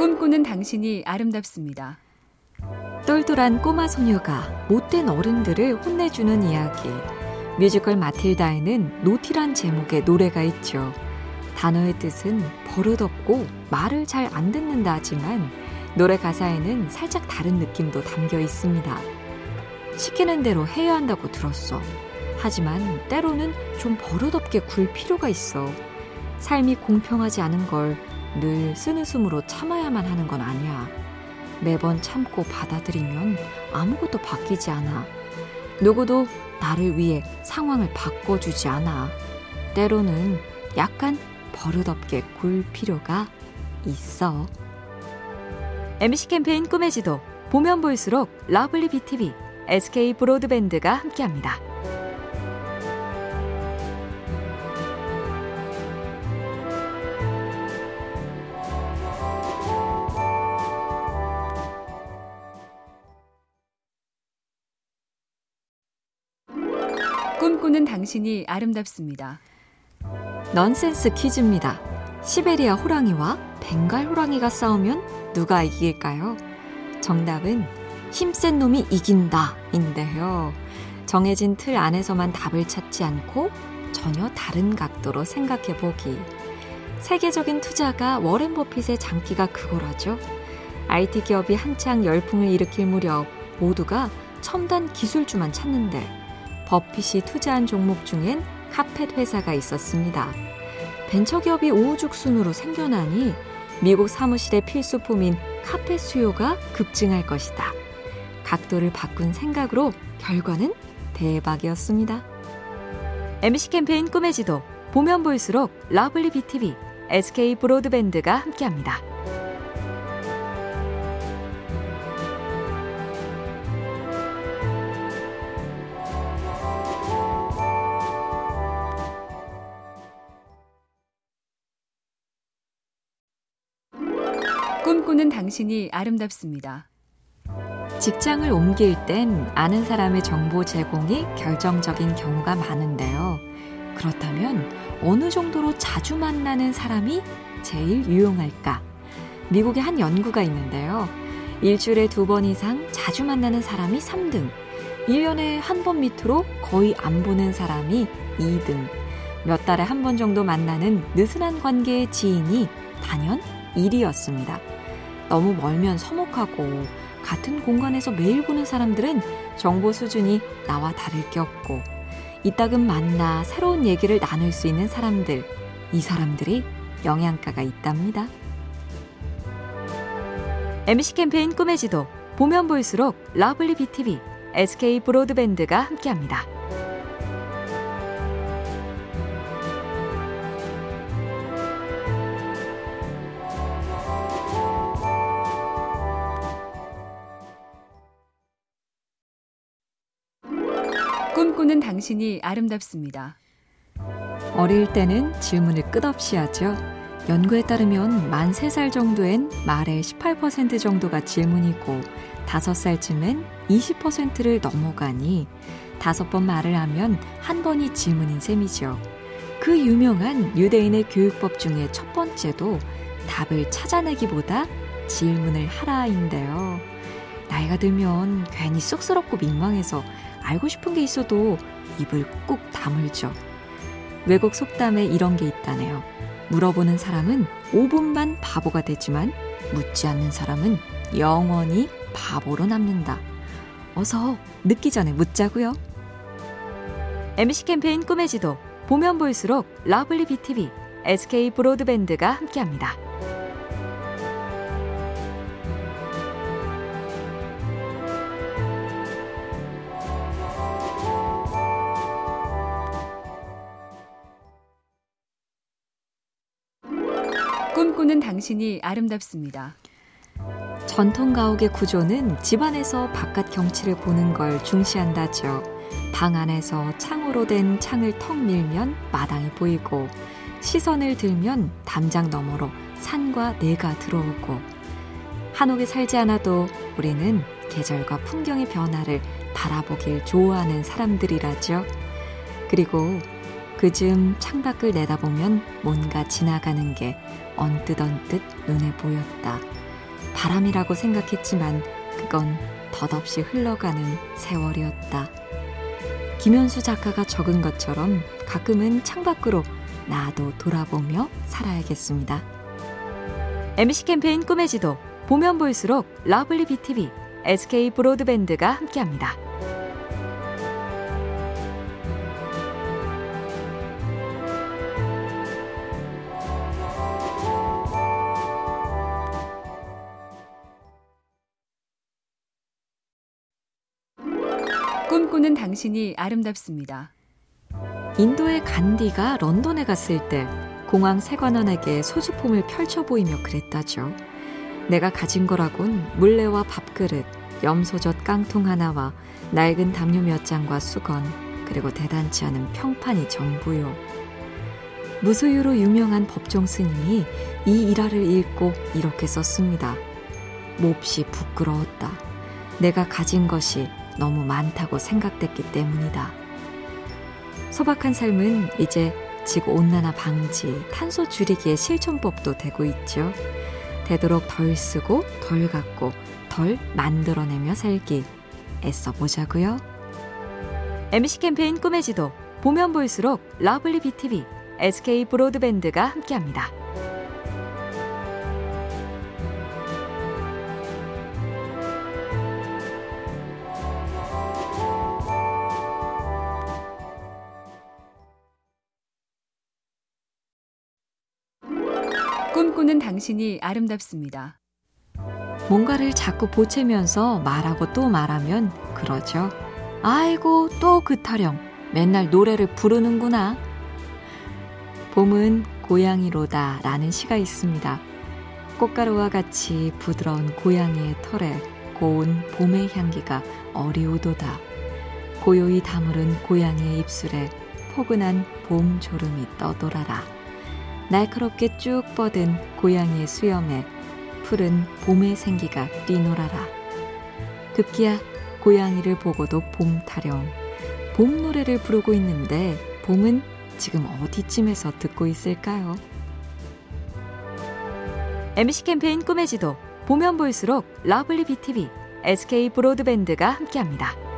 꿈꾸는 당신이 아름답습니다. 똘똘한 꼬마 소녀가 못된 어른들을 혼내주는 이야기. 뮤지컬 마틸다에는 Naughty란 제목의 노래가 있죠. 단어의 뜻은 버릇없고 말을 잘 안 듣는다 하지만 노래 가사에는 살짝 다른 느낌도 담겨 있습니다. 시키는 대로 해야 한다고 들었어. 하지만 때로는 좀 버릇없게 굴 필요가 있어. 삶이 공평하지 않은 걸 늘 쓴웃음으로 참아야만 하는 건 아니야. 매번 참고 받아들이면 아무것도 바뀌지 않아. 누구도 나를 위해 상황을 바꿔주지 않아. 때로는 약간 버릇없게 굴 필요가 있어. MBC 캠페인 꿈의 지도 보면 볼수록 lovely BTV, SK 브로드밴드가 함께합니다. 꿈꾸는 당신이 아름답습니다. 넌센스 퀴즈입니다. 시베리아 호랑이와 벵갈 호랑이가 싸우면 누가 이길까요? 정답은 힘센 놈이 이긴다 인데요. 정해진 틀 안에서만 답을 찾지 않고 전혀 다른 각도로 생각해 보기. 세계적인 투자가 워렌 버핏의 장기가 그거라죠. IT 기업이 한창 열풍을 일으킬 무렵 모두가 첨단 기술주만 찾는데 버핏이 투자한 종목 중엔 카펫 회사가 있었습니다. 벤처기업이 우후죽순으로 생겨나니 미국 사무실의 필수품인 카펫 수요가 급증할 것이다. 각도를 바꾼 생각으로 결과는 대박이었습니다. MBC 캠페인 꿈의 지도 보면 볼수록 lovely BTV, SK 브로드밴드가 함께합니다. 꿈꾸는 당신이 아름답습니다. 직장을 옮길 땐 아는 사람의 정보 제공이 결정적인 경우가 많은데요. 그렇다면 어느 정도로 자주 만나는 사람이 제일 유용할까? 미국의 한 연구가 있는데요. 일주일에 두 번 이상 자주 만나는 사람이 3등, 1년에 한 번 밑으로 거의 안 보는 사람이 2등, 몇 달에 한 번 정도 만나는 느슨한 관계의 지인이 단연 1위였습니다. 너무 멀면 서먹하고 같은 공간에서 매일 보는 사람들은 정보 수준이 나와 다를 게 없고 이따금 만나 새로운 얘기를 나눌 수 있는 사람들, 이 사람들이 영양가가 있답니다. MBC 캠페인 꿈의 지도 보면 볼수록 lovely BTV, SK 브로드밴드가 함께합니다. 꿈꾸는 당신이 아름답습니다. 어릴 때는 질문을 끝없이 하죠. 연구에 따르면 만 3살 정도엔 말의 18% 정도가 질문이고 5살쯤엔 20%를 넘어가니 다섯 번 말을 하면 한 번이 질문인 셈이죠. 그 유명한 유대인의 교육법 중에 첫 번째도 답을 찾아내기보다 질문을 하라인데요. 나이가 들면 괜히 쑥스럽고 민망해서 알고 싶은 게 있어도 입을 꾹 다물죠. 외국 속담에 이런 게 있다네요. 물어보는 사람은 5분만 바보가 되지만 묻지 않는 사람은 영원히 바보로 남는다. 어서 늦기 전에 묻자고요. MBC 캠페인 꿈의 지도 보면 볼수록 lovely BTV, SK 브로드밴드가 함께합니다. 꿈꾸는 당신이 아름답습니다. 전통 가옥의 구조는 집안에서 바깥 경치를 보는 걸 중시한다죠. 방 안에서 창으로 된 창을 턱 밀면 마당이 보이고 시선을 들면 담장 너머로 산과 내가 들어오고 한옥에 살지 않아도 우리는 계절과 풍경의 변화를 바라보길 좋아하는 사람들이라죠. 그리고 그즈음 창밖을 내다보면 뭔가 지나가는 게 언뜻 언뜻 눈에 보였다. 바람이라고 생각했지만 그건 덧없이 흘러가는 세월이었다. 김현수 작가가 적은 것처럼 가끔은 창밖으로 나도 돌아보며 살아야겠습니다. MC 캠페인 꿈의 지도 보면 볼수록 lovely BTV, SK 브로드밴드가 함께합니다. 꿈꾸는 당신이 아름답습니다. 인도의 간디가 런던에 갔을 때 공항 세관원에게 소지품을 펼쳐 보이며 그랬다죠. 내가 가진 거라곤 물레와 밥그릇, 염소젓 깡통 하나와 낡은 담요 몇 장과 수건, 그리고 대단치 않은 평판이 전부요. 무소유로 유명한 법정 스님이 이 일화를 읽고 이렇게 썼습니다. 몹시 부끄러웠다. 내가 가진 것이 너무 많다고 생각됐기 때문이다. 소박한 삶은 이제 지구 온난화 방지, 탄소 줄이기의 실천법도 되고 있죠. 되도록 덜 쓰고 덜 갖고 덜 만들어내며 살기 애써 보자고요. MC 캠페인 꿈의 지도 보면 볼수록 lovely BTV, SK 브로드밴드가 함께합니다. 꿈꾸는 당신이 아름답습니다. 뭔가를 자꾸 보채면서 말하고 또 말하면 그러죠. 아이고, 또 그 타령. 맨날 노래를 부르는구나. 봄은 고양이로다 라는 시가 있습니다. 꽃가루와 같이 부드러운 고양이의 털에 고운 봄의 향기가 어리오도다. 고요히 다무른 고양이의 입술에 포근한 봄 졸음이 떠돌아라. 날카롭게 쭉 뻗은 고양이의 수염에 푸른 봄의 생기가 뛰놀아라. 급기야 고양이를 보고도 봄 타령. 봄 노래를 부르고 있는데 봄은 지금 어디쯤에서 듣고 있을까요? MC 캠페인 꿈의 지도 보면 볼수록 lovely BTV, SK 브로드밴드가 함께합니다.